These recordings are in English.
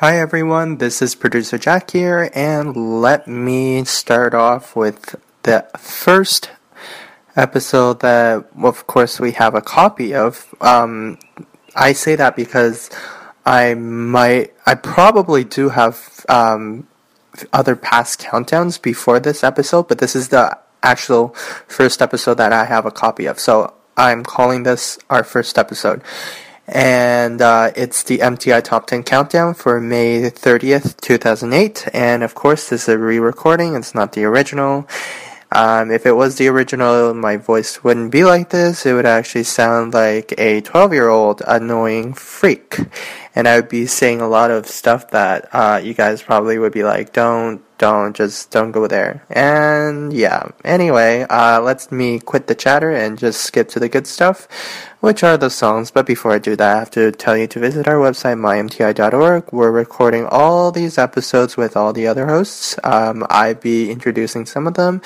Hi everyone, this is producer Jack here, and let me start off with the first episode that, of course, we have a copy of. Um, I say that because I might, I probably do have um, other past countdowns before this episode, but this is the actual first episode that I have a copy of. So I'm calling this our first episode and uh, it's the MTI Top 10 Countdown for May 30th, 2008. And of course, this is a re recording, it's not the original. Um, if it was the original, my voice wouldn't be like this. It would actually sound like a 12 year old annoying freak. And I would be saying a lot of stuff that uh, you guys probably would be like, don't don't just don't go there. And yeah. Anyway, uh, let me quit the chatter and just skip to the good stuff, which are the songs. But before I do that, I have to tell you to visit our website mymti.org. We're recording all these episodes with all the other hosts. Um, I be introducing some of them,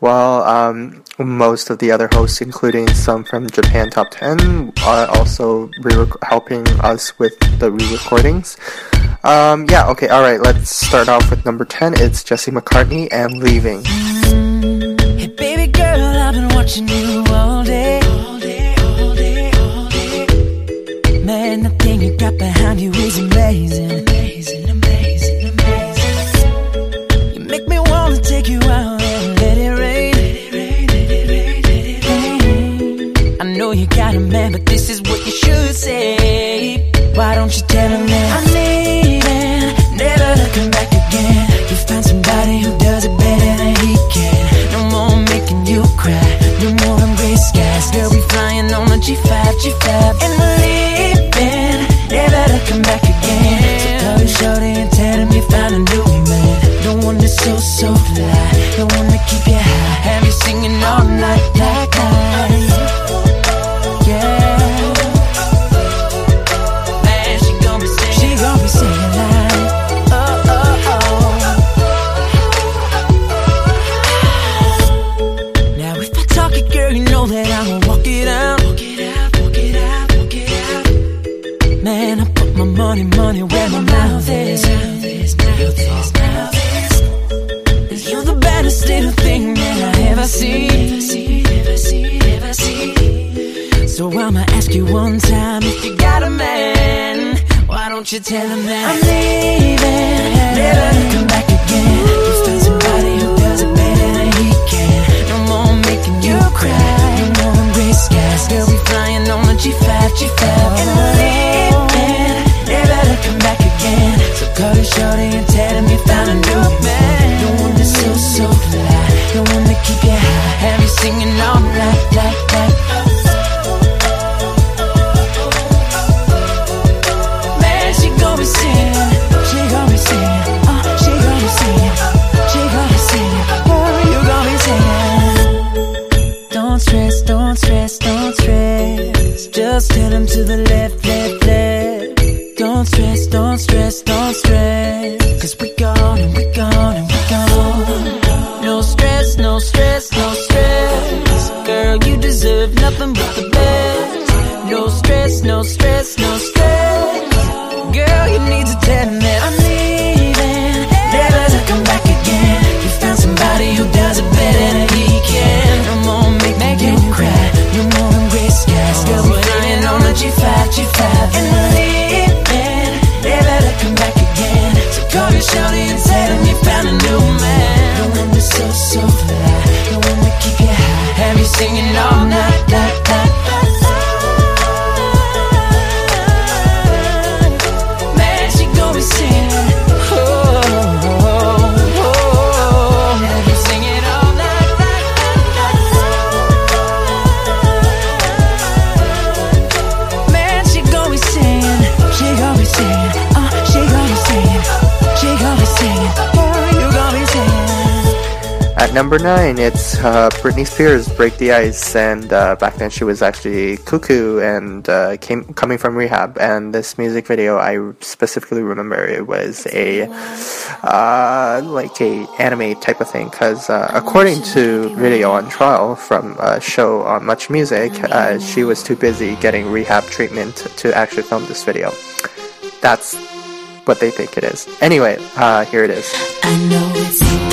while um, most of the other hosts, including some from Japan Top 10, are also re- helping us with the re-recordings. Um, yeah, okay, alright, let's start off with number 10. It's Jesse McCartney and Leaving. Hey, baby girl, I've been watching you all day. All day, all day, all day. Man, the thing you got behind you is amazing. Amazing, amazing, amazing. You make me wanna take you out and let it rain. I know you got a man, but this is what you should say. Why don't you tell him that I'm leaving, never come back again? You found somebody who does it better than he can. No more making you cry, no more gray skies. Girl, we flying on a G5, G5, and stress, don't stress. Cause we gone and we gone and we gone. No stress, no stress, no stress. Girl, you deserve nothing but the best. No stress, no stress, no stress. Girl, you need to tell that I'm leaving, never to come back again. You found somebody who does it better than he can. No more make, making you cry, no more gray skies. Girl, we're flying on a G5, G5, and we're shorty and tell you found a new man. The one that's so so fly, the one that keep you high, have you singing all night, Number nine, it's uh, Britney Spears "Break the Ice," and uh, back then she was actually cuckoo and uh, came coming from rehab. And this music video, I specifically remember it was a uh, like a anime type of thing because uh, according to video on trial from a show on Much Music, uh, she was too busy getting rehab treatment to actually film this video. That's what they think it is. Anyway, here it is.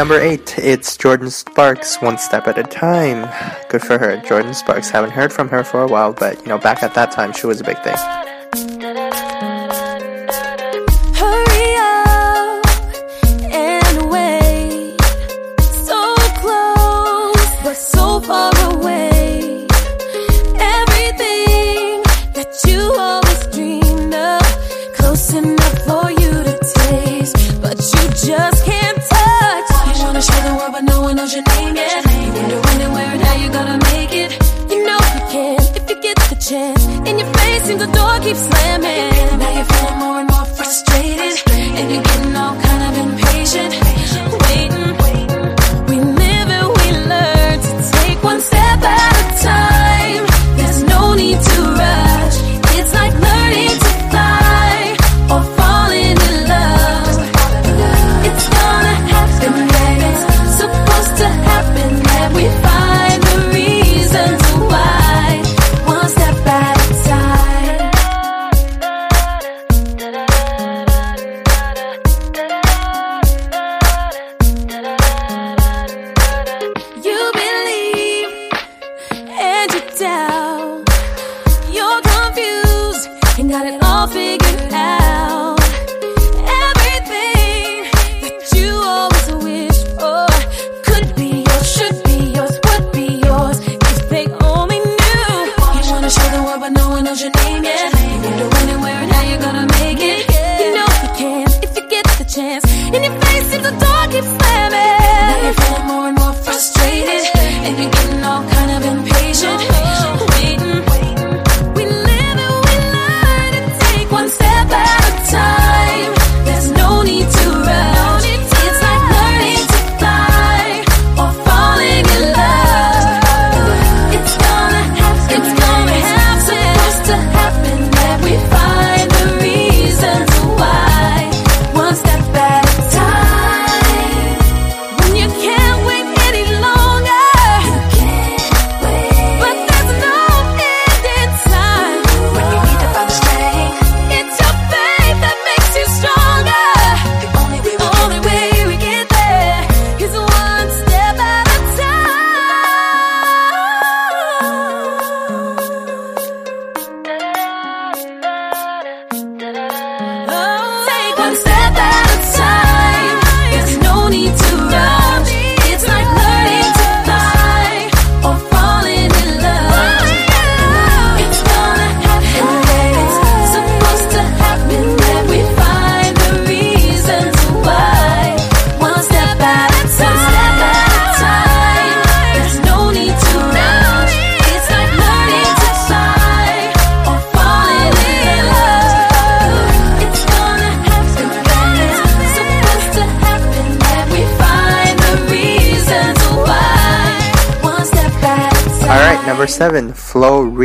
number eight, it's Jordin Sparks, One Step at a Time. Good for her. Jordin Sparks, haven't heard from her for a while, but you know, back at that time, she was a big thing. confused and got it all figured out.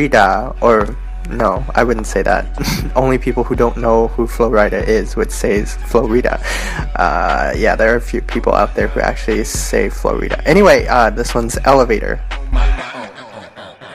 Florida, or no, I wouldn't say that. Only people who don't know who Flo Rida is would say Florida. Uh, yeah, there are a few people out there who actually say Florida. Anyway, uh, this one's Elevator.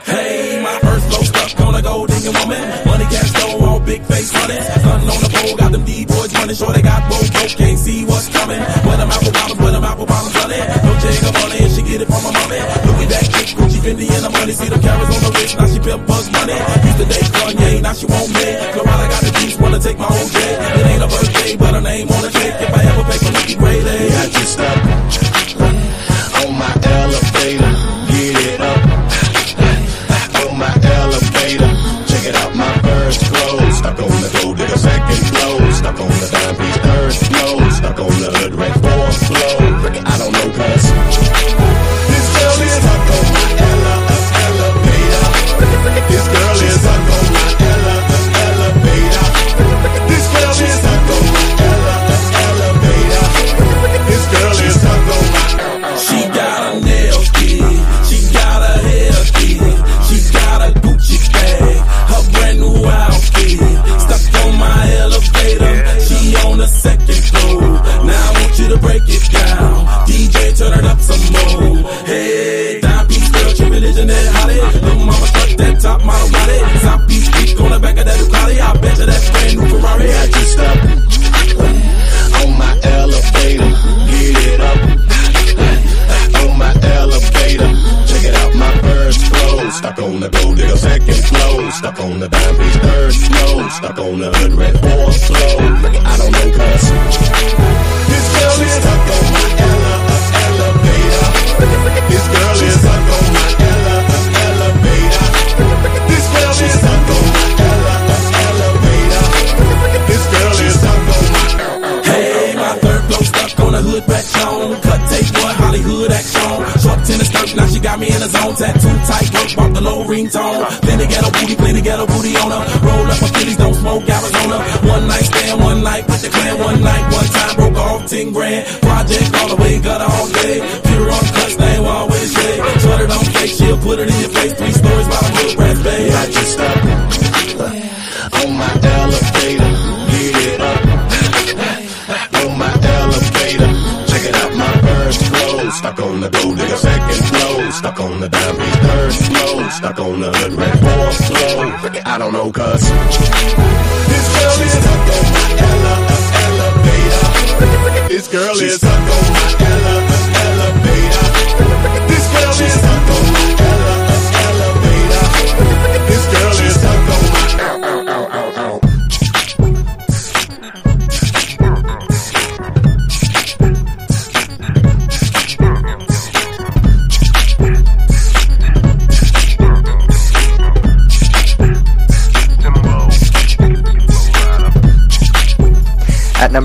Hey, my first flow stuck on a gold digging woman. Money cash flow, all big face money. Sun on the pole, got them D-boys running. Sure they got both coke, can't see what's coming. When I'm apple bottoms, when I'm apple bottoms running. No jig money, and she get it from my mommy. That kick, Gucci, Fendi, and the money. See the carrots on the wrist, now she pimp buzz money. Used to date Kanye, now she want me. Florida got the juice, wanna take my whole day. It ain't a birthday, but her name on the cake. If I ever pay for Nicky Gray Day. I just stop the second floor. Stuck on the dime third floor. Stuck on the hood red fourth floor. I don't know cuz. This girl is stuck on my ele- elevator. This girl is stuck on my elevator.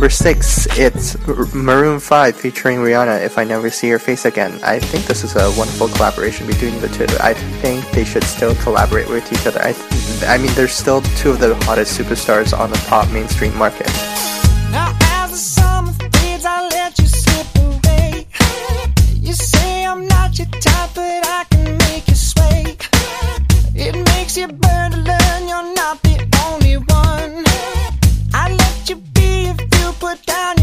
Number six, it's Maroon 5 featuring Rihanna, If I Never See Your Face Again. I think this is a wonderful collaboration between the two. I think they should still collaborate with each other. I, th- I mean, they're still two of the hottest superstars on the pop mainstream market. Put down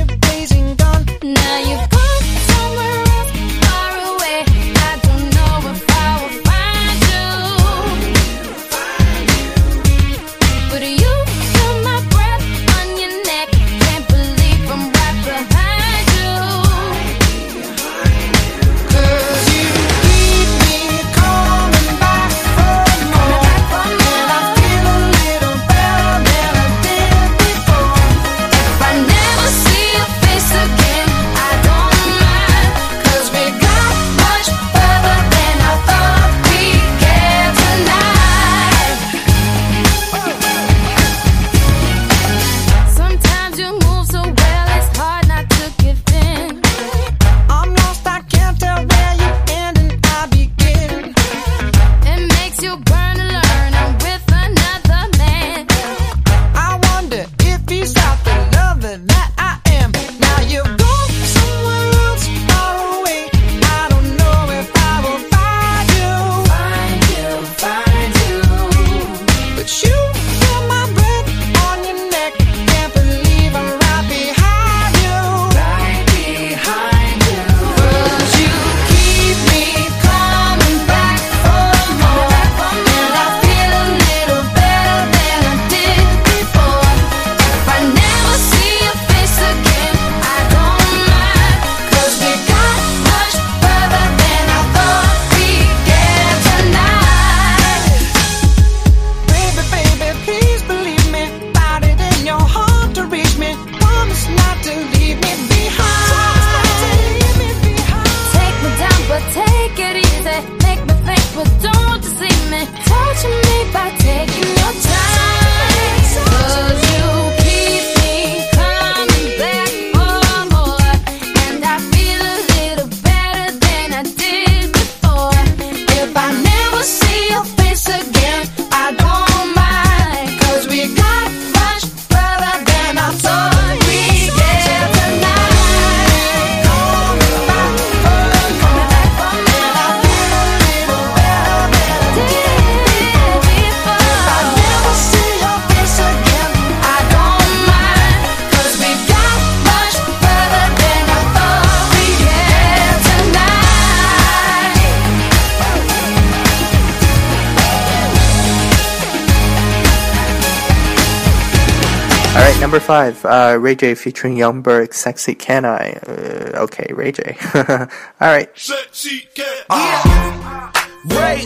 number five, uh, Ray J featuring Young Berg, Sexy Can I? Uh, okay, Ray J. Alright. Sexy Can cat. Right.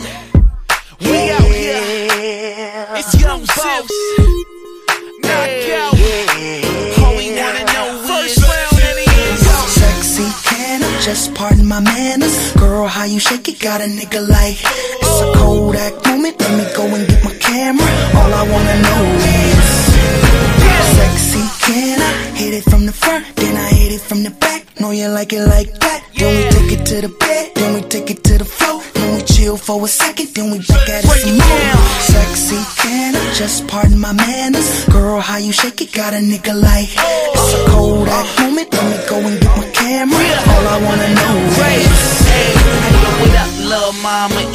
We out here. It's Young Berg. Knockout. All we wanna know is round and it is. Sexy can I just pardon my manners? Girl, how you shake it got a nigga like It's a Kodak moment, let me go and get my camera All I wanna know is Sexy can I hit it from the front, then I hit it from the back. Know you like it like that. Then we take it to the bed, then we take it to the floor. Then we chill for a second, then we back at it some more. Sexy can I just pardon my manners? Girl, how you shake it? Got a nigga like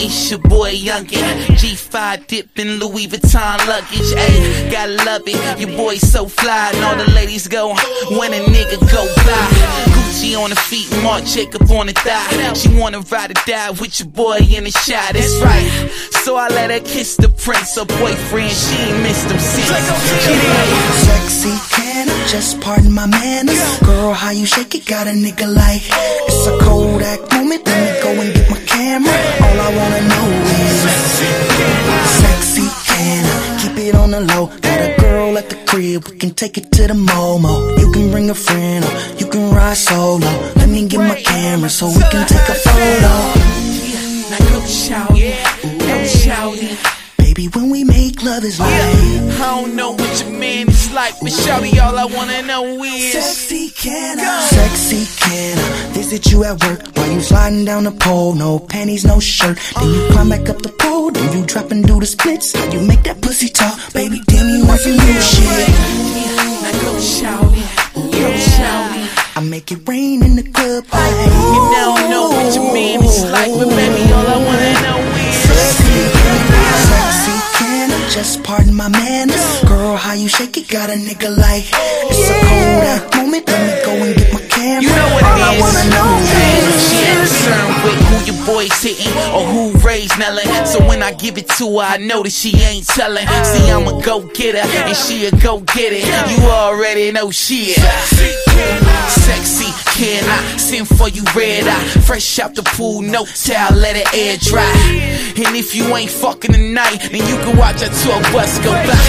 It's your boy Youngin. G5 dipping Louis Vuitton luggage. Hey, gotta love it. Your boy so fly, and all the ladies go when a nigga go by. Gucci on the feet, Marc Jacob on the thigh. She wanna ride or die with your boy in the shot. That's right. So I let her kiss the prince, her boyfriend. She ain't missed him since. Get in. Sexy can I just pardon my manners? Girl, how you shake it got a nigga like It's a Kodak moment, let me go and get my camera All I wanna know is Sexy. Can I keep it on the low? Got a girl at the crib, we can take it to the Momo. You can bring a friend or you can ride solo. Let me get my camera so we can take a photo. Now go shout. Go shout. Baby, when we make love is like I don't know what your man is like, but shawty, all I wanna know is Sexy can I? Sexy can I visit you at work while you sliding down the pole? No panties, no shirt. Then you climb back up the pole, then you drop and do the splits. You make that pussy talk, baby? Damn, you want some new shit. Now go shawty, go shawty. I make it rain in the club. You now know got a nigga like a give it to her, I know that she ain't telling. See, I'm a go getter and she a go get it. You already know she is. Sexy, can I send for you red eye? Fresh out the pool, no towel, let it air dry. And if you ain't fucking tonight, then you can watch a tour bus go by.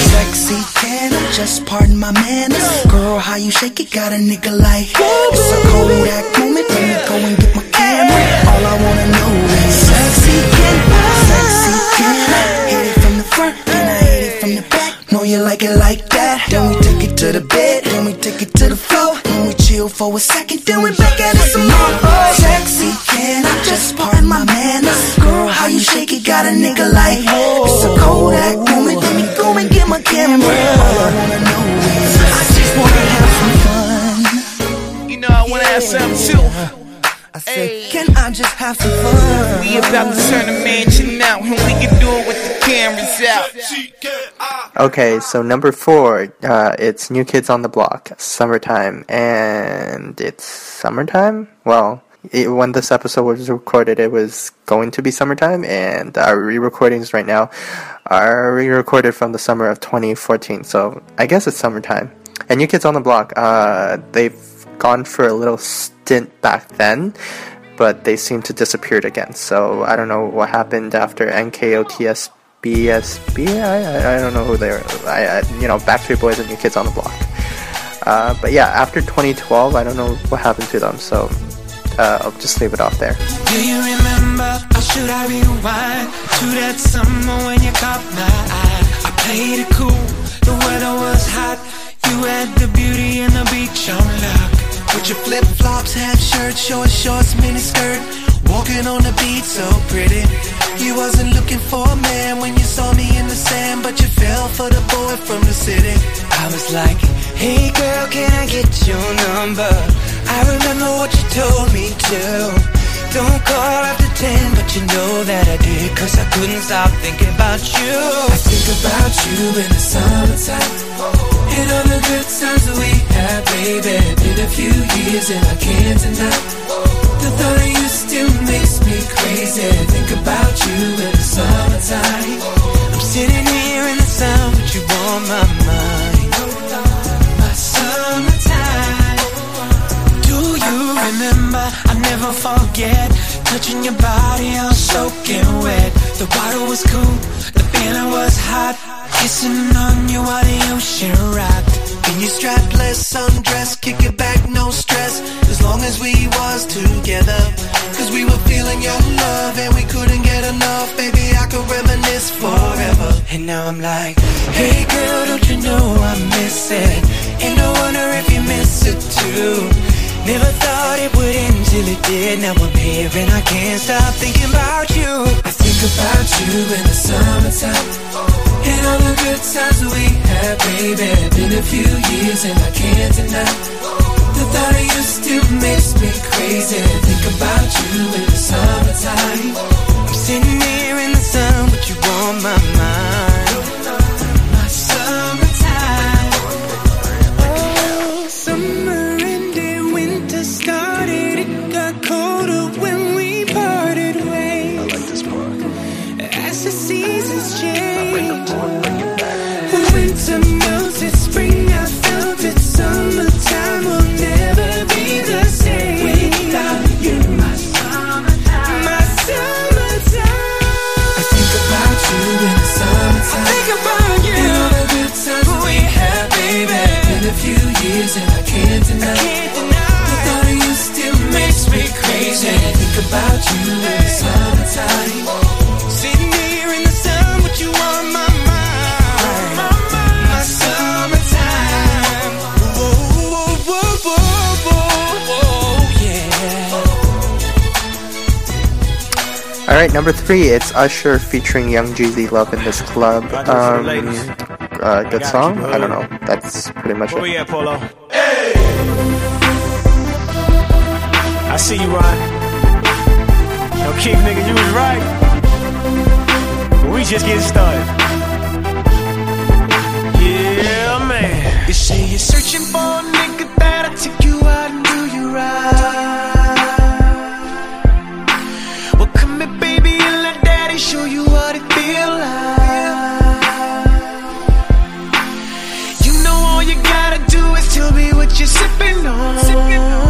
Sexy can I just pardon my manners? Girl, how you shake it got a nigga like It's a Kodak moment, let me go and get my camera All I wanna know is Sexy can I? Sexy can I? Hit it from the front, then I hit it from the back Know you like it like that Then we take it to the bed, then we take it to the floor Then we chill for a second, then we back at it some more oh, Sexy can I? Just pardon my manners Girl, how you shake it got a nigga like It's a Kodak moment, let me go and get my camera All I wanna know is I just wanna have some fun You know I wanna have some too. I said, can I just have some fun? We about to turn the mansion out, and we can do it with the cameras out. Sexy cat. Okay, so number four, uh, it's New Kids on the Block, summertime, and it's summertime. Well, it, when this episode was recorded, it was going to be summertime, and our re-recordings right now are re-recorded from the summer of 2014. So I guess it's summertime. And New Kids on the Block, uh, they've gone for a little stint back then. But they seem to disappeared again. So I don't know what happened after NKOTS BSB. I, I, I don't know who they are. I, I you know Backstreet Boys and New Kids on the Block. Uh, but yeah, after 2012, I don't know what happened to them. So uh, I'll just leave it off there. Do you remember, or should I rewind to that summer when you caught my eye? I played it cool, the weather was hot. You had the beauty and the beach on lock. With your flip flops, half shirt, short shorts, mini skirt. Walking on the beach so pretty. You wasn't looking for a man when you saw me in the sand, but you fell for the boy from the city. I was like, hey girl, can I get your number? I remember what you told me to. Don't call after ten, but you know that I did Cause I couldn't stop thinking about you. I think about you in the summertime. And all the good times we had, baby. Been a few years and I can't deny The thought of you still makes me crazy. Think about you in the summertime. I'm sitting here in the sun, but you on my mind. My summertime. Do you remember never forget Touching your body, I'm soaking wet. The water was cool, the feeling was hot. Kissing on you while the ocean rocked In your strapless undress, kick it back, no stress. As long as we was together Cause we were feeling your love and we couldn't get enough. Baby, I could reminisce forever. And now I'm like, hey girl, don't you know I miss it Ain't no wonder if you miss it too. Never thought it till it did, now I'm here and I can't stop thinking about you. I think about you in the summertime. And all the good times we had, baby. Been a few years and I can't deny The thought of you still makes me crazy. Think about you in the summertime. I'm sitting here in the sun, but you on my mind. Number three, it's Usher featuring Young Jeezy Love in this club. Um, uh, good song? I don't know. That's pretty much Where it. We at, Polo? Hey! I see you, Ron. Yo, King, nigga, you was right. We just getting started. Yeah, man. You say you're searching for me. you sipping on? Sipping on.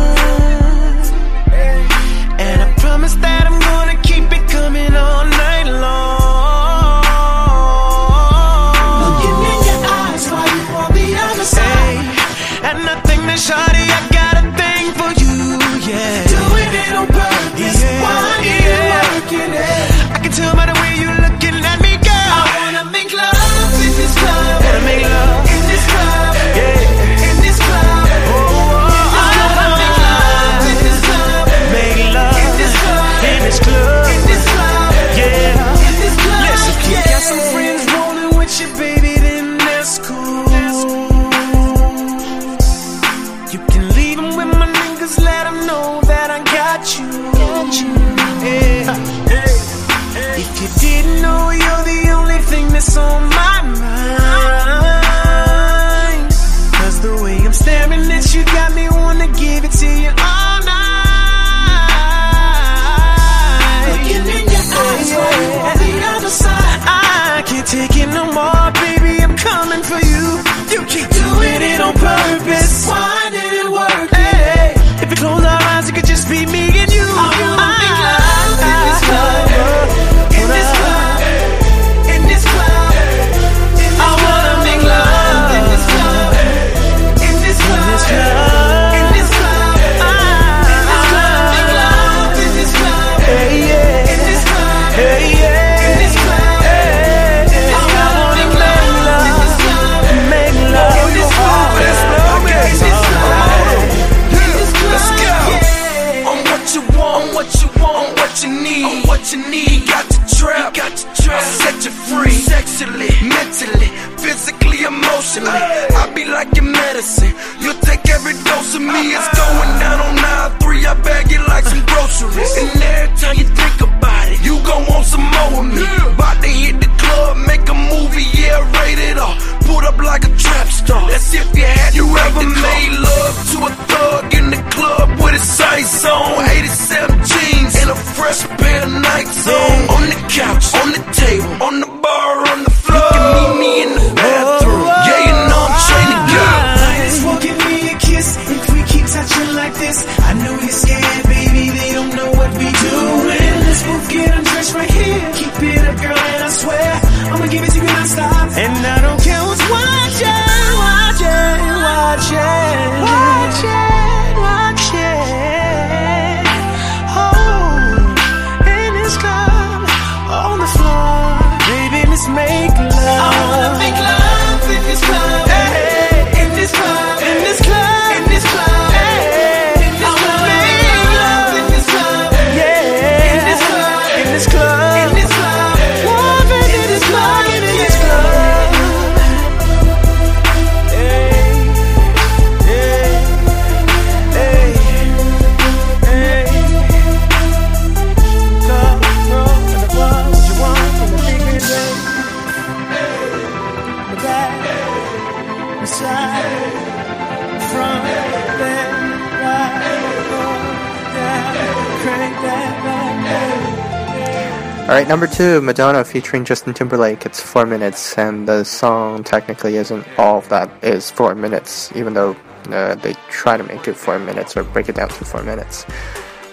Alright, number two, Madonna featuring Justin Timberlake. It's four minutes, and the song technically isn't all that is four minutes, even though uh, they try to make it four minutes or break it down to four minutes.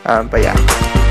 Um, but yeah.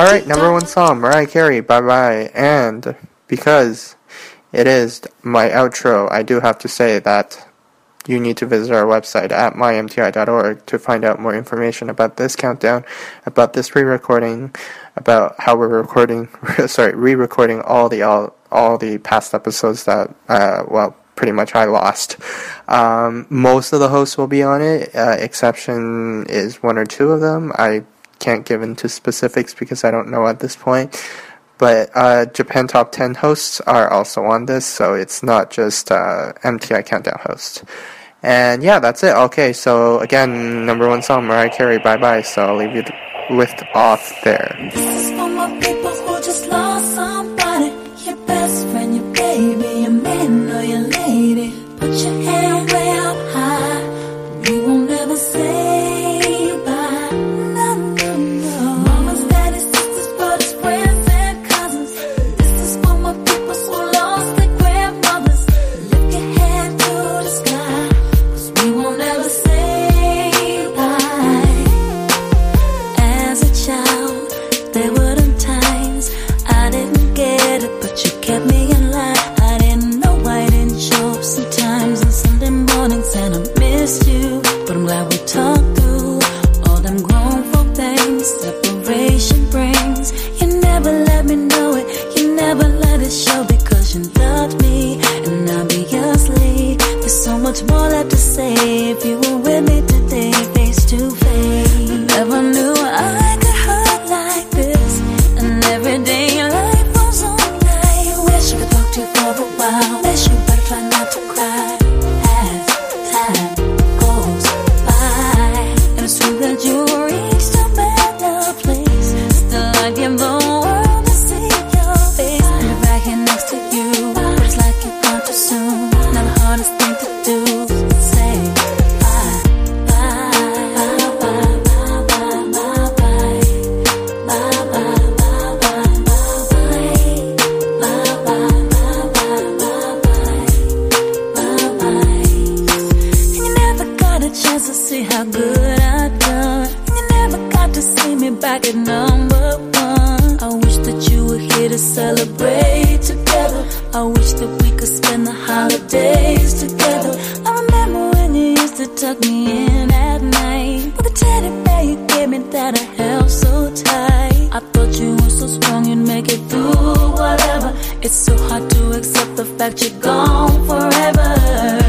Alright, number one song, Mariah Carey, bye bye. And because it is my outro, I do have to say that you need to visit our website at mymti.org to find out more information about this countdown, about this re-recording, about how we're recording, sorry, re-recording all the all, all the past episodes that, uh, well, pretty much I lost. Um, most of the hosts will be on it. Uh, exception is one or two of them. I can't give into specifics because I don't know at this point. But uh, Japan Top 10 hosts are also on this, so it's not just uh, MTI Countdown hosts. And yeah, that's it. Okay, so again, number one song, Mariah Carey, Bye Bye. So I'll leave you with off there. if you were with me today, face to face. so hard to accept the fact you're gone forever.